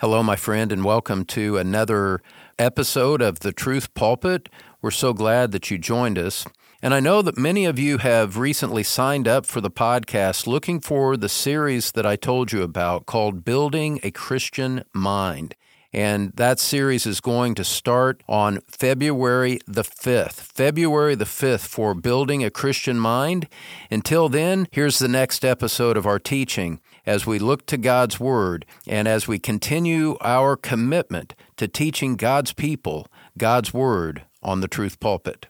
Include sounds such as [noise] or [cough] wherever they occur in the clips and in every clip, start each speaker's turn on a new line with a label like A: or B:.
A: Hello, my friend, and welcome to another episode of The Truth Pulpit. We're so glad that you joined us. And I know that many of you have recently signed up for the podcast looking for the series that I told you about called Building a Christian Mind. And that series is going to start on February the 5th. February the 5th for Building a Christian Mind. Until then, here's the next episode of our teaching as we look to God's Word and as we continue our commitment to teaching God's people God's Word on the Truth Pulpit.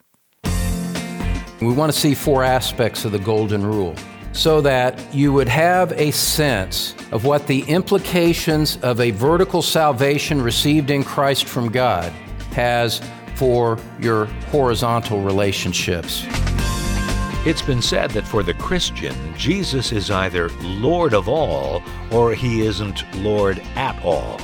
A: We want to see four aspects of the Golden Rule so that you would have a sense of what the implications of a vertical salvation received in Christ from God has for your horizontal relationships.
B: It's been said that for the Christian, Jesus is either Lord of all or he isn't Lord at all.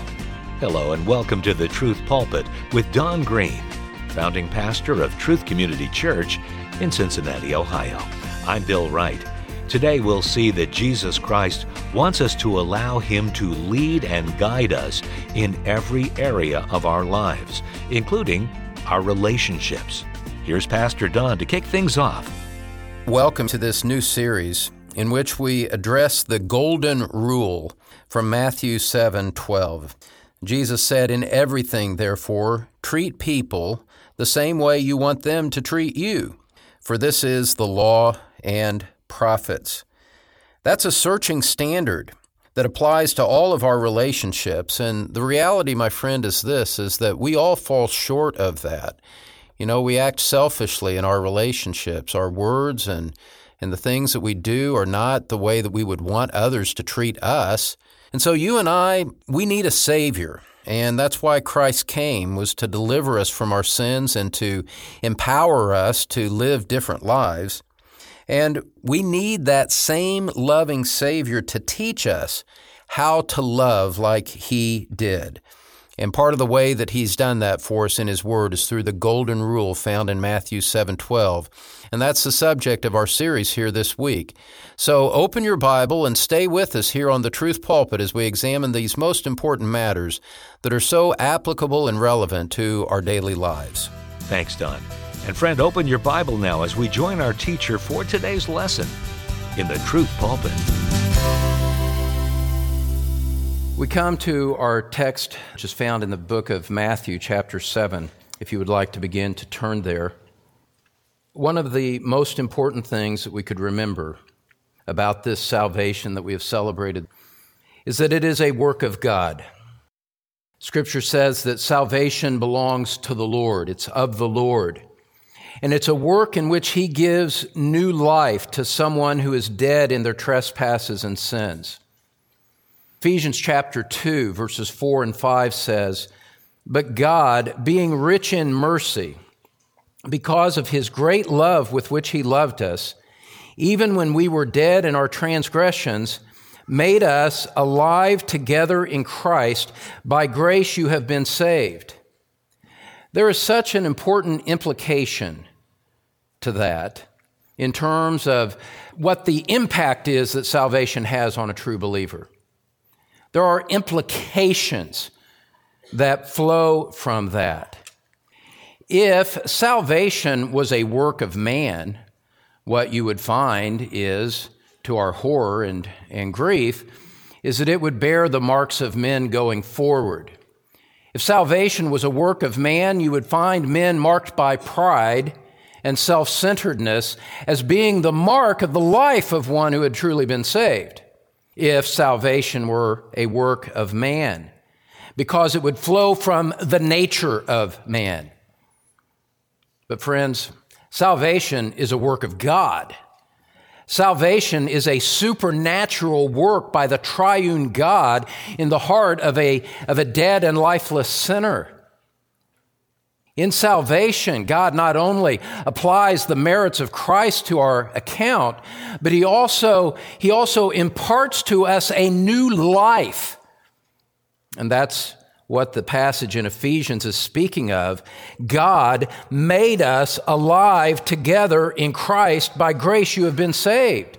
B: Hello and welcome to the Truth Pulpit with Don Green, founding pastor of Truth Community Church in Cincinnati, Ohio. I'm Bill Wright. Today we'll see that Jesus Christ wants us to allow Him to lead and guide us in every area of our lives, including our relationships. Here's Pastor Don to kick things off.
A: Welcome to this new series in which we address the golden rule from Matthew 7:12. Jesus said, "In everything, therefore, treat people the same way you want them to treat you, for this is the law and prophets. That's a searching standard that applies to all of our relationships. And the reality, my friend, is this is that we all fall short of that. You know, we act selfishly in our relationships. Our words and and the things that we do are not the way that we would want others to treat us. And so you and I, we need a savior. And that's why Christ came was to deliver us from our sins and to empower us to live different lives. And we need that same loving Savior to teach us how to love like He did. And part of the way that He's done that for us in His Word is through the golden rule found in Matthew 7:12. And that's the subject of our series here this week. So open your Bible and stay with us here on the Truth Pulpit as we examine these most important matters that are so applicable and relevant to our daily lives.
B: Thanks, Don. And friend, open your Bible now as we join our teacher for today's lesson in the Truth Pulpit.
A: We come to our text, which is found in the book of Matthew, chapter 7, if you would like to begin to turn there. One of the most important things that we could remember about this salvation that we have celebrated is that it is a work of God. Scripture says that salvation belongs to the Lord, it's of the Lord. And it's a work in which he gives new life to someone who is dead in their trespasses and sins. Ephesians chapter 2, verses 4 and 5 says, But God, being rich in mercy, because of his great love with which he loved us, even when we were dead in our transgressions, made us alive together in Christ. By grace you have been saved. There is such an important implication to that in terms of what the impact is that salvation has on a true believer. There are implications that flow from that. If salvation was a work of man, what you would find is, to our horror and, and grief, is that it would bear the marks of men going forward. If salvation was a work of man, you would find men marked by pride and self centeredness as being the mark of the life of one who had truly been saved, if salvation were a work of man, because it would flow from the nature of man. But, friends, salvation is a work of God. Salvation is a supernatural work by the triune God in the heart of a, of a dead and lifeless sinner. In salvation, God not only applies the merits of Christ to our account, but he also, he also imparts to us a new life. And that's what the passage in Ephesians is speaking of. God made us alive together in Christ. By grace you have been saved.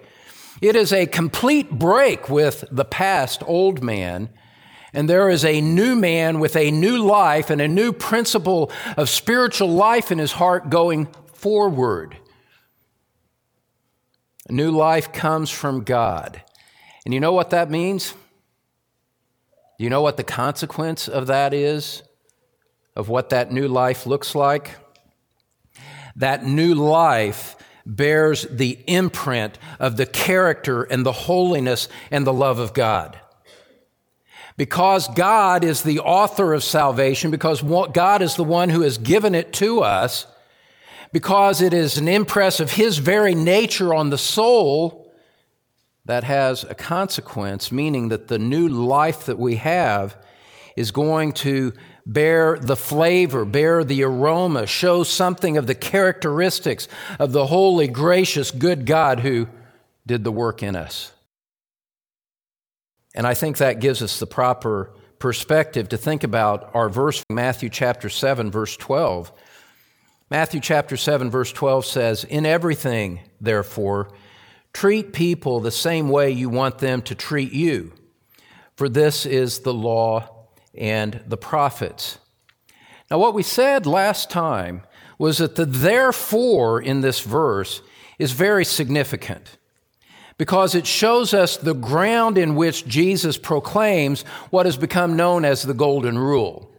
A: It is a complete break with the past old man And there is a new man with a new life and a new principle of spiritual life in his heart going forward. A new life comes from God. And you know what that means? Do you know what the consequence of that is? Of what that new life looks like? That new life bears the imprint of the character and the holiness and the love of God. Because God is the author of salvation, because God is the one who has given it to us, because it is an impress of His very nature on the soul, that has a consequence, meaning that the new life that we have is going to bear the flavor, bear the aroma, show something of the characteristics of the holy, gracious, good God who did the work in us. And I think that gives us the proper perspective to think about our verse, Matthew chapter 7, verse 12. Matthew chapter 7, verse 12 says, In everything, therefore, treat people the same way you want them to treat you, for this is the law and the prophets. Now, what we said last time was that the therefore in this verse is very significant because it shows us the ground in which Jesus proclaims what has become known as the Golden Rule.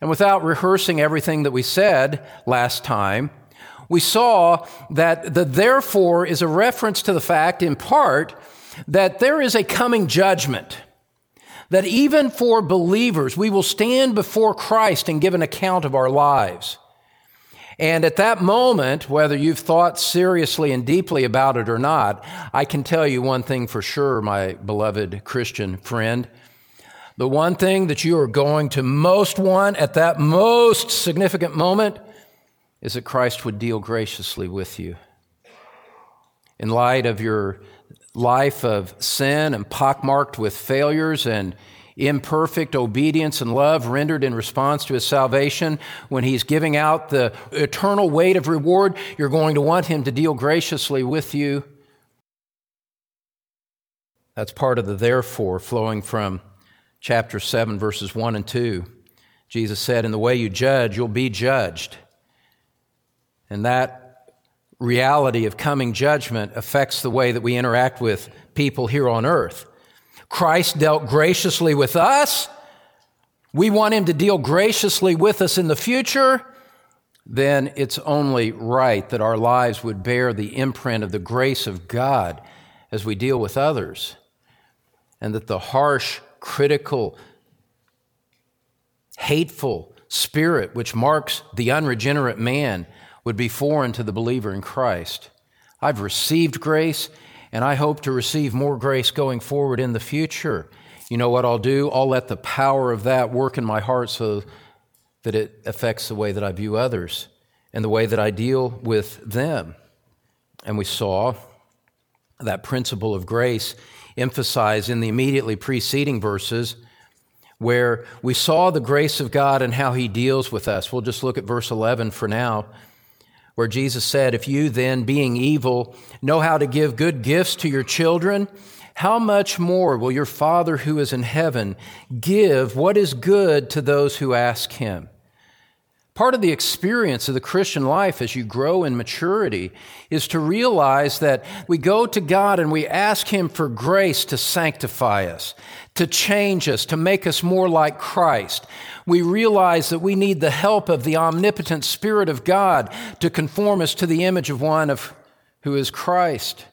A: And without rehearsing everything that we said last time, we saw that the therefore is a reference to the fact, in part, that there is a coming judgment. That even for believers, we will stand before Christ and give an account of our lives. And at that moment, whether you've thought seriously and deeply about it or not, I can tell you one thing for sure, my beloved Christian friend. The one thing that you are going to most want at that most significant moment is that Christ would deal graciously with you. In light of your life of sin and pockmarked with failures and imperfect obedience and love rendered in response to his salvation, when he's giving out the eternal weight of reward, you're going to want him to deal graciously with you. That's part of the therefore flowing from chapter 7, verses 1 and 2. Jesus said, In the way you judge, you'll be judged. And that reality of coming judgment affects the way that we interact with people here on earth. Christ dealt graciously with us. We want him to deal graciously with us in the future. Then it's only right that our lives would bear the imprint of the grace of God as we deal with others. And that the harsh, critical, hateful spirit which marks the unregenerate man would be foreign to the believer in Christ. I've received grace and I hope to receive more grace going forward in the future. You know what I'll do? I'll let the power of that work in my heart so that it affects the way that I view others and the way that I deal with them. And we saw that principle of grace emphasized in the immediately preceding verses where we saw the grace of God and how he deals with us. We'll just look at verse 11 for now where Jesus said, If you then, being evil, know how to give good gifts to your children, how much more will your Father who is in heaven give what is good to those who ask him? Part of the experience of the Christian life as you grow in maturity is to realize that we go to God and we ask Him for grace to sanctify us, to change us, to make us more like Christ. We realize that we need the help of the omnipotent Spirit of God to conform us to the image of one of who is Christ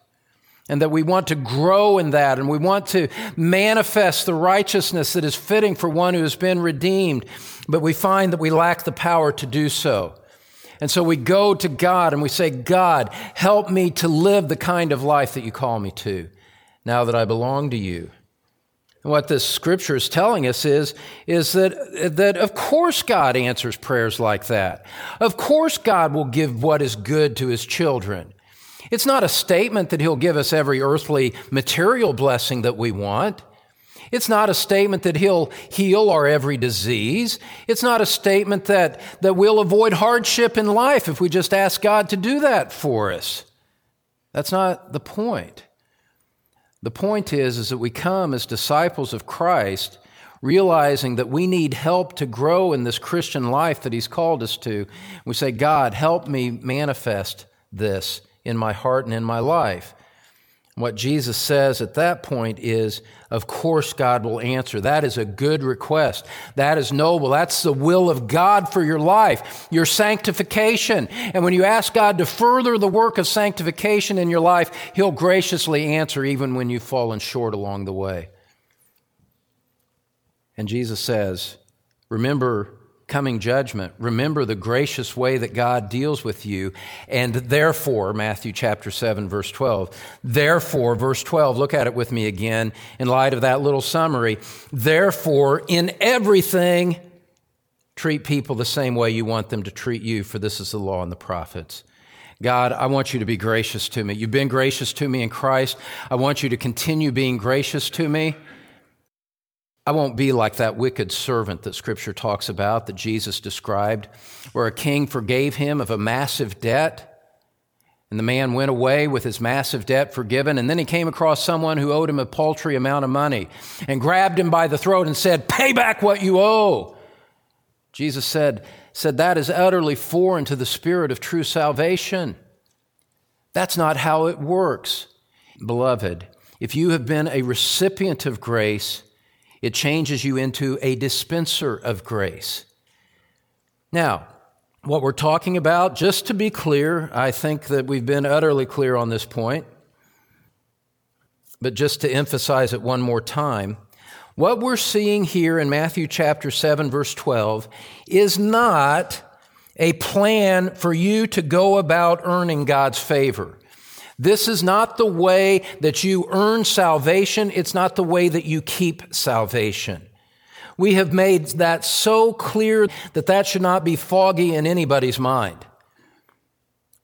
A: and that we want to grow in that and we want to manifest the righteousness that is fitting for one who has been redeemed, but we find that we lack the power to do so. And so we go to God and we say, God, help me to live the kind of life that you call me to now that I belong to you. And what this scripture is telling us is, is that, that of course God answers prayers like that. Of course God will give what is good to his children. It's not a statement that He'll give us every earthly material blessing that we want. It's not a statement that He'll heal our every disease. It's not a statement that, that we'll avoid hardship in life if we just ask God to do that for us. That's not the point. The point is, is that we come as disciples of Christ realizing that we need help to grow in this Christian life that He's called us to. We say, God, help me manifest this in my heart and in my life. What Jesus says at that point is, of course, God will answer. That is a good request. That is noble. That's the will of God for your life, your sanctification. And when you ask God to further the work of sanctification in your life, He'll graciously answer even when you've fallen short along the way. And Jesus says, Remember coming judgment. Remember the gracious way that God deals with you. And therefore, Matthew chapter 7, verse 12. Therefore, verse 12, look at it with me again in light of that little summary. Therefore, in everything, treat people the same way you want them to treat you, for this is the law and the prophets. God, I want you to be gracious to me. You've been gracious to me in Christ. I want you to continue being gracious to me. I won't be like that wicked servant that Scripture talks about, that Jesus described, where a king forgave him of a massive debt. And the man went away with his massive debt forgiven. And then he came across someone who owed him a paltry amount of money and grabbed him by the throat and said, Pay back what you owe. Jesus said, said That is utterly foreign to the spirit of true salvation. That's not how it works. Beloved, if you have been a recipient of grace, it changes you into a dispenser of grace. Now, what we're talking about, just to be clear, I think that we've been utterly clear on this point, but just to emphasize it one more time, what we're seeing here in Matthew chapter 7, verse 12, is not a plan for you to go about earning God's favor. This is not the way that you earn salvation. It's not the way that you keep salvation. We have made that so clear that that should not be foggy in anybody's mind.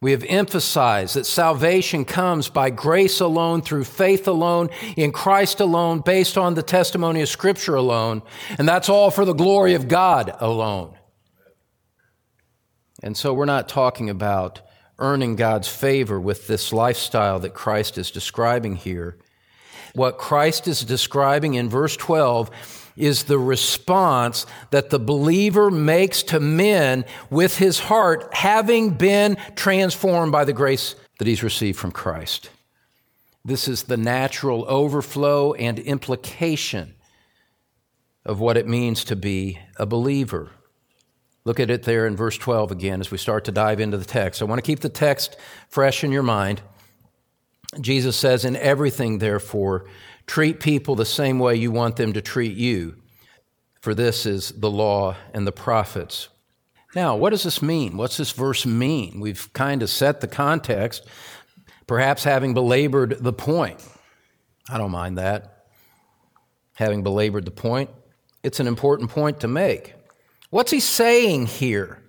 A: We have emphasized that salvation comes by grace alone, through faith alone, in Christ alone, based on the testimony of Scripture alone, and that's all for the glory of God alone. And so we're not talking about earning God's favor with this lifestyle that Christ is describing here. What Christ is describing in verse 12 is the response that the believer makes to men with his heart, having been transformed by the grace that he's received from Christ. This is the natural overflow and implication of what it means to be a believer. Look at it there in verse 12 again as we start to dive into the text. I want to keep the text fresh in your mind. Jesus says, In everything, therefore, treat people the same way you want them to treat you, for this is the law and the prophets. Now, what does this mean? What's this verse mean? We've kind of set the context, perhaps having belabored the point. I don't mind that. Having belabored the point, it's an important point to make. What's he saying here?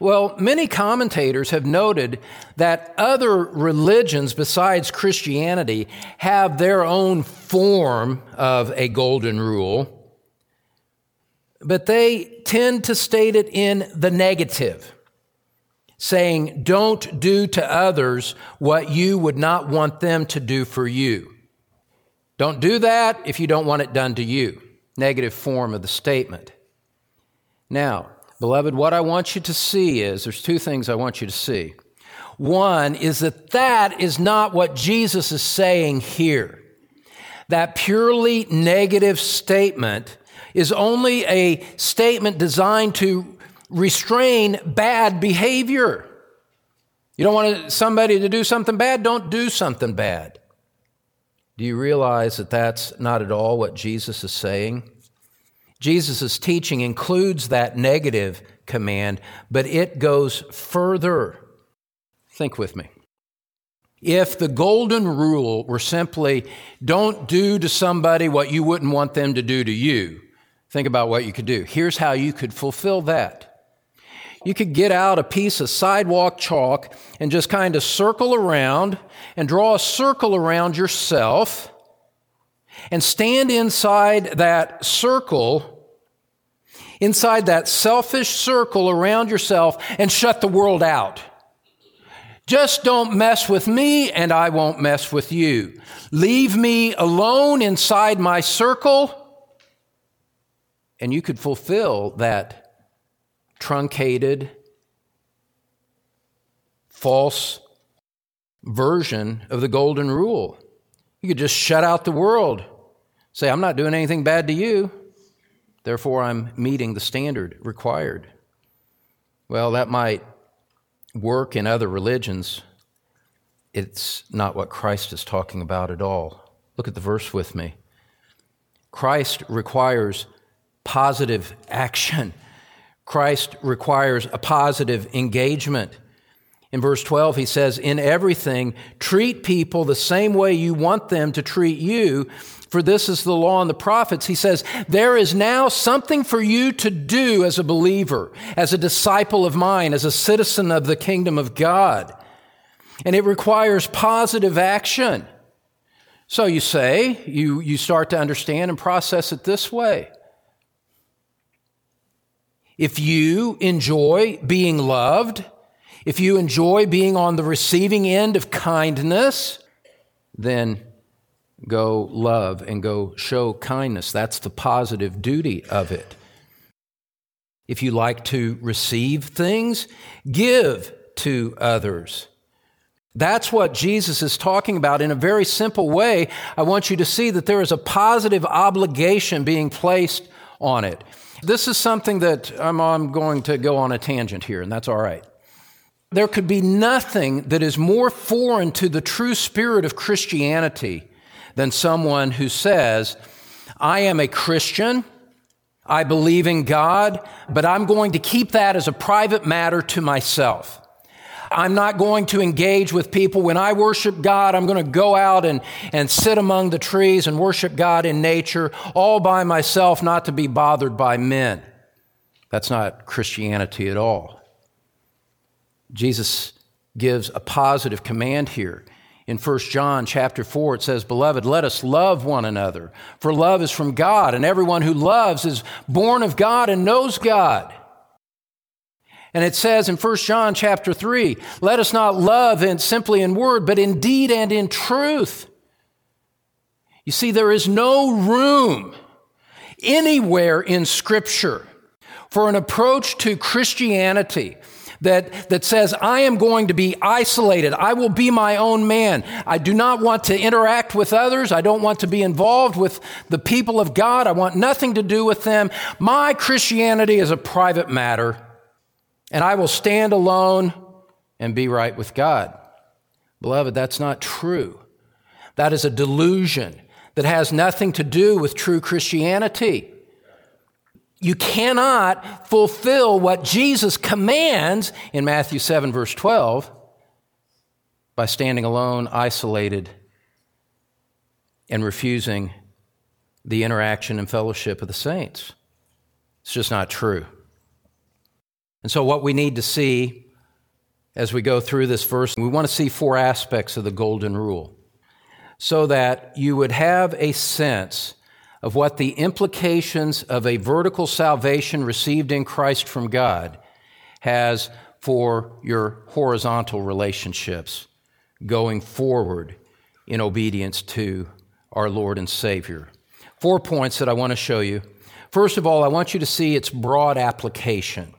A: Well, many commentators have noted that other religions besides Christianity have their own form of a golden rule, but they tend to state it in the negative, saying, Don't do to others what you would not want them to do for you. Don't do that if you don't want it done to you. Negative form of the statement. Now, beloved, what I want you to see is there's two things I want you to see. One is that that is not what Jesus is saying here. That purely negative statement is only a statement designed to restrain bad behavior. You don't want somebody to do something bad, don't do something bad. Do you realize that that's not at all what Jesus is saying? Jesus' teaching includes that negative command, but it goes further. Think with me. If the golden rule were simply don't do to somebody what you wouldn't want them to do to you, think about what you could do. Here's how you could fulfill that. You could get out a piece of sidewalk chalk and just kind of circle around and draw a circle around yourself and stand inside that circle, inside that selfish circle around yourself, and shut the world out. Just don't mess with me, and I won't mess with you. Leave me alone inside my circle, and you could fulfill that truncated, false version of the golden rule. You could just shut out the world, say, I'm not doing anything bad to you, therefore I'm meeting the standard required. Well, that might work in other religions. It's not what Christ is talking about at all. Look at the verse with me. Christ requires positive action. Christ requires a positive engagement. In verse 12, he says, In everything, treat people the same way you want them to treat you, for this is the law and the prophets. He says, There is now something for you to do as a believer, as a disciple of mine, as a citizen of the kingdom of God. And it requires positive action. So you say, you, you start to understand and process it this way. If you enjoy being loved, if you enjoy being on the receiving end of kindness, then go love and go show kindness. That's the positive duty of it. If you like to receive things, give to others. That's what Jesus is talking about in a very simple way. I want you to see that there is a positive obligation being placed on it. This is something that I'm, I'm going to go on a tangent here, and that's all right. There could be nothing that is more foreign to the true spirit of Christianity than someone who says, I am a Christian. I believe in God, but I'm going to keep that as a private matter to myself. I'm not going to engage with people. When I worship God, I'm going to go out and, and sit among the trees and worship God in nature all by myself, not to be bothered by men. That's not Christianity at all. Jesus gives a positive command here. In 1 John chapter 4 it says, "Beloved, let us love one another, for love is from God, and everyone who loves is born of God and knows God." And it says in 1 John chapter 3, let us not love in, simply in word, but in deed and in truth. You see, there is no room anywhere in Scripture for an approach to Christianity that, that says, I am going to be isolated. I will be my own man. I do not want to interact with others. I don't want to be involved with the people of God. I want nothing to do with them. My Christianity is a private matter and I will stand alone and be right with God. Beloved, that's not true. That is a delusion that has nothing to do with true Christianity. You cannot fulfill what Jesus commands in Matthew 7, verse 12, by standing alone, isolated, and refusing the interaction and fellowship of the saints. It's just not true. And so, what we need to see as we go through this verse, we want to see four aspects of the golden rule so that you would have a sense of what the implications of a vertical salvation received in Christ from God has for your horizontal relationships going forward in obedience to our Lord and Savior. Four points that I want to show you. First of all, I want you to see its broad application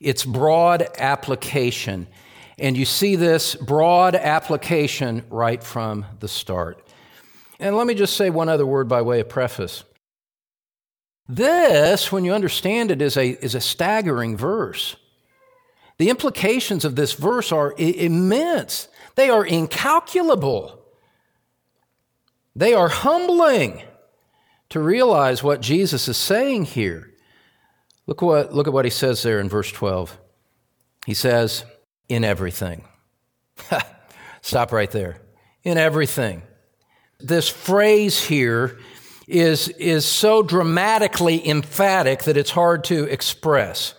A: its broad application. And you see this broad application right from the start. And let me just say one other word by way of preface. This, when you understand it, is a, is a staggering verse. The implications of this verse are I- immense, they are incalculable, they are humbling to realize what Jesus is saying here. Look, what, look at what he says there in verse 12. He says, in everything. [laughs] Stop right there. In everything. This phrase here is, is so dramatically emphatic that it's hard to express.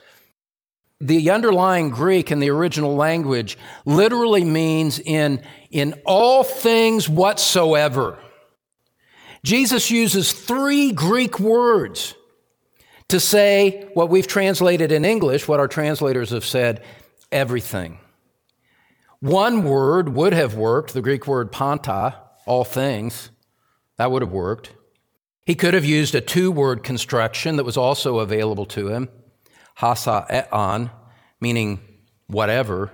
A: The underlying Greek in the original language literally means in, in all things whatsoever. Jesus uses three Greek words to say what we've translated in English, what our translators have said, everything. One word would have worked, the Greek word panta, all things, that would have worked. He could have used a two word construction that was also available to him, hosa ean, meaning whatever.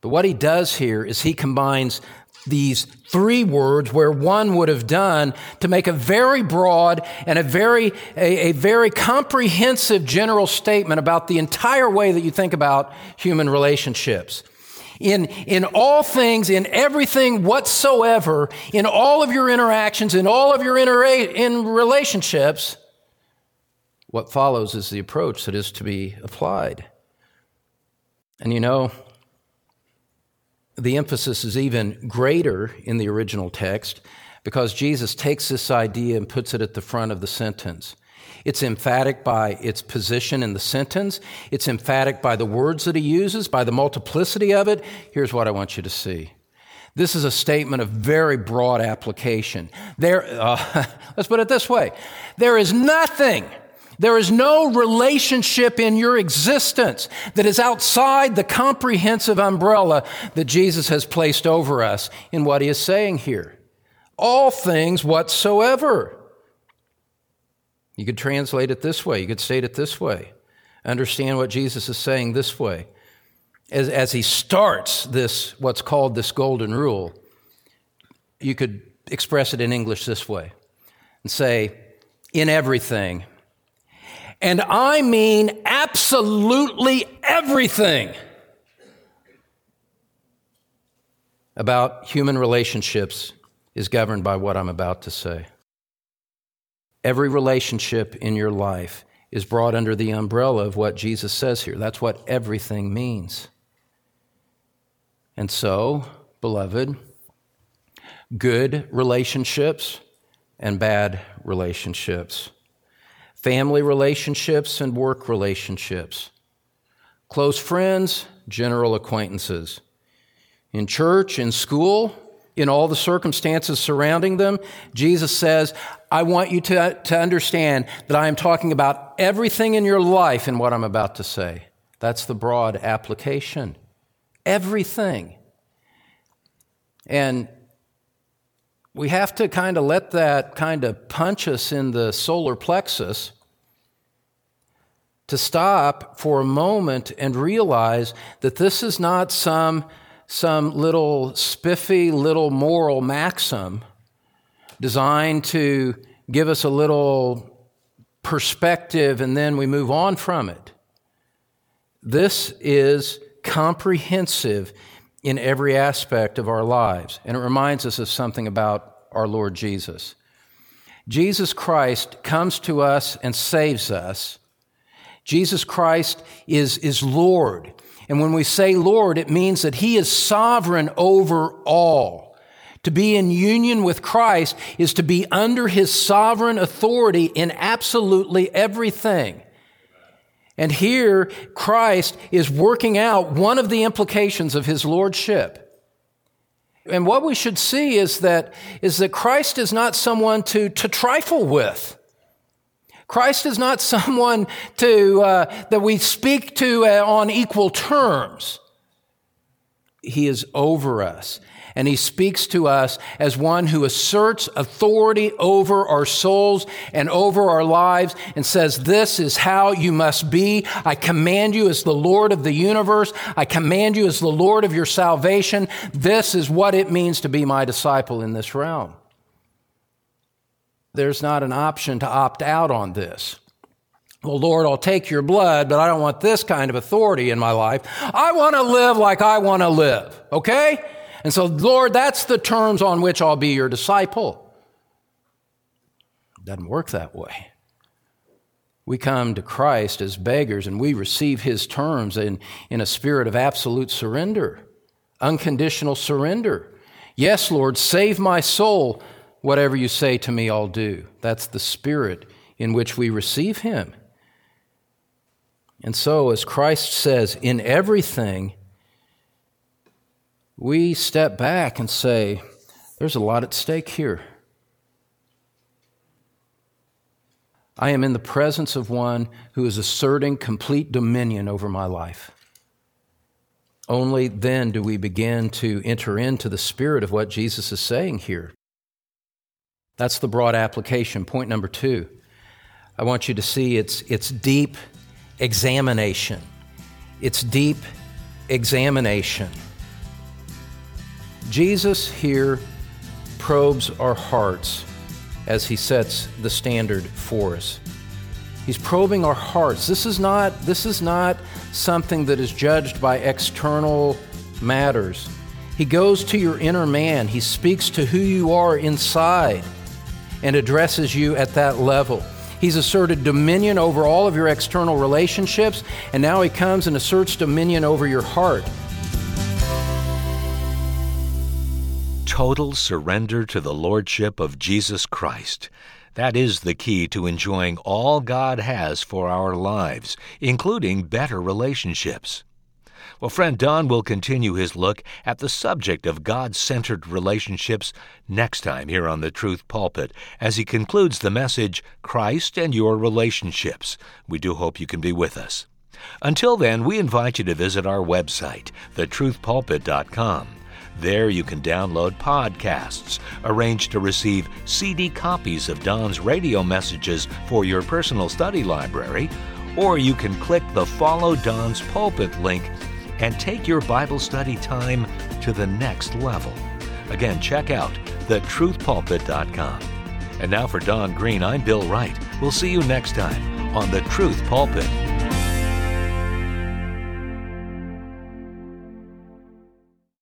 A: But what he does here is he combines these three words where one would have done to make a very broad and a very, a, a, very comprehensive general statement about the entire way that you think about human relationships. In, in all things, in everything whatsoever, in all of your interactions, in all of your inter- in relationships, what follows is the approach that is to be applied. And you know, the emphasis is even greater in the original text because Jesus takes this idea and puts it at the front of the sentence. It's emphatic by its position in the sentence. It's emphatic by the words that he uses, by the multiplicity of it. Here's what I want you to see. This is a statement of very broad application. There, uh, [laughs] let's put it this way. There is nothing there is no relationship in your existence that is outside the comprehensive umbrella that Jesus has placed over us in what he is saying here. All things whatsoever. You could translate it this way. You could state it this way. Understand what Jesus is saying this way. As, as he starts this, what's called this golden rule, you could express it in English this way and say, in everything, and I mean absolutely everything about human relationships is governed by what I'm about to say. Every relationship in your life is brought under the umbrella of what Jesus says here. That's what everything means. And so, beloved, good relationships and bad relationships family relationships and work relationships, close friends, general acquaintances, in church, in school, in all the circumstances surrounding them, Jesus says, I want you to, to understand that I am talking about everything in your life in what I'm about to say. That's the broad application. Everything. And we have to kind of let that kind of punch us in the solar plexus to stop for a moment and realize that this is not some, some little spiffy little moral maxim designed to give us a little perspective and then we move on from it. This is comprehensive in every aspect of our lives. And it reminds us of something about our Lord Jesus. Jesus Christ comes to us and saves us. Jesus Christ is, is Lord. And when we say Lord, it means that He is sovereign over all. To be in union with Christ is to be under His sovereign authority in absolutely everything. And here, Christ is working out one of the implications of his lordship. And what we should see is that, is that Christ is not someone to, to trifle with. Christ is not [laughs] someone to, uh, that we speak to uh, on equal terms. He is over us and he speaks to us as one who asserts authority over our souls and over our lives and says, This is how you must be. I command you as the Lord of the universe. I command you as the Lord of your salvation. This is what it means to be my disciple in this realm. There's not an option to opt out on this. Well, Lord, I'll take your blood, but I don't want this kind of authority in my life. I want to live like I want to live, okay? And so, Lord, that's the terms on which I'll be your disciple. It doesn't work that way. We come to Christ as beggars and we receive his terms in, in a spirit of absolute surrender, unconditional surrender. Yes, Lord, save my soul. Whatever you say to me, I'll do. That's the spirit in which we receive him. And so, as Christ says, in everything, we step back and say, there's a lot at stake here. I am in the presence of one who is asserting complete dominion over my life. Only then do we begin to enter into the spirit of what Jesus is saying here. That's the broad application. Point number two. I want you to see it's, it's deep examination. It's deep examination. Jesus here probes our hearts as he sets the standard for us. He's probing our hearts. This is not, this is not something that is judged by external matters. He goes to your inner man. He speaks to who you are inside and addresses you at that level. He's asserted dominion over all of your external relationships, and now he comes and asserts dominion over your heart.
B: Total surrender to the Lordship of Jesus Christ. That is the key to enjoying all God has for our lives, including better relationships. Well, friend Don will continue his look at the subject of God centered relationships next time here on the Truth Pulpit as he concludes the message, Christ and Your Relationships. We do hope you can be with us. Until then, we invite you to visit our website, thetruthpulpit.com. There you can download podcasts, arrange to receive CD copies of Don's radio messages for your personal study library, or you can click the Follow Don's Pulpit link and take your Bible study time to the next level. Again, check out thetruthpulpit.com. And now for Don Green, I'm Bill Wright. We'll see you next time on The Truth Pulpit.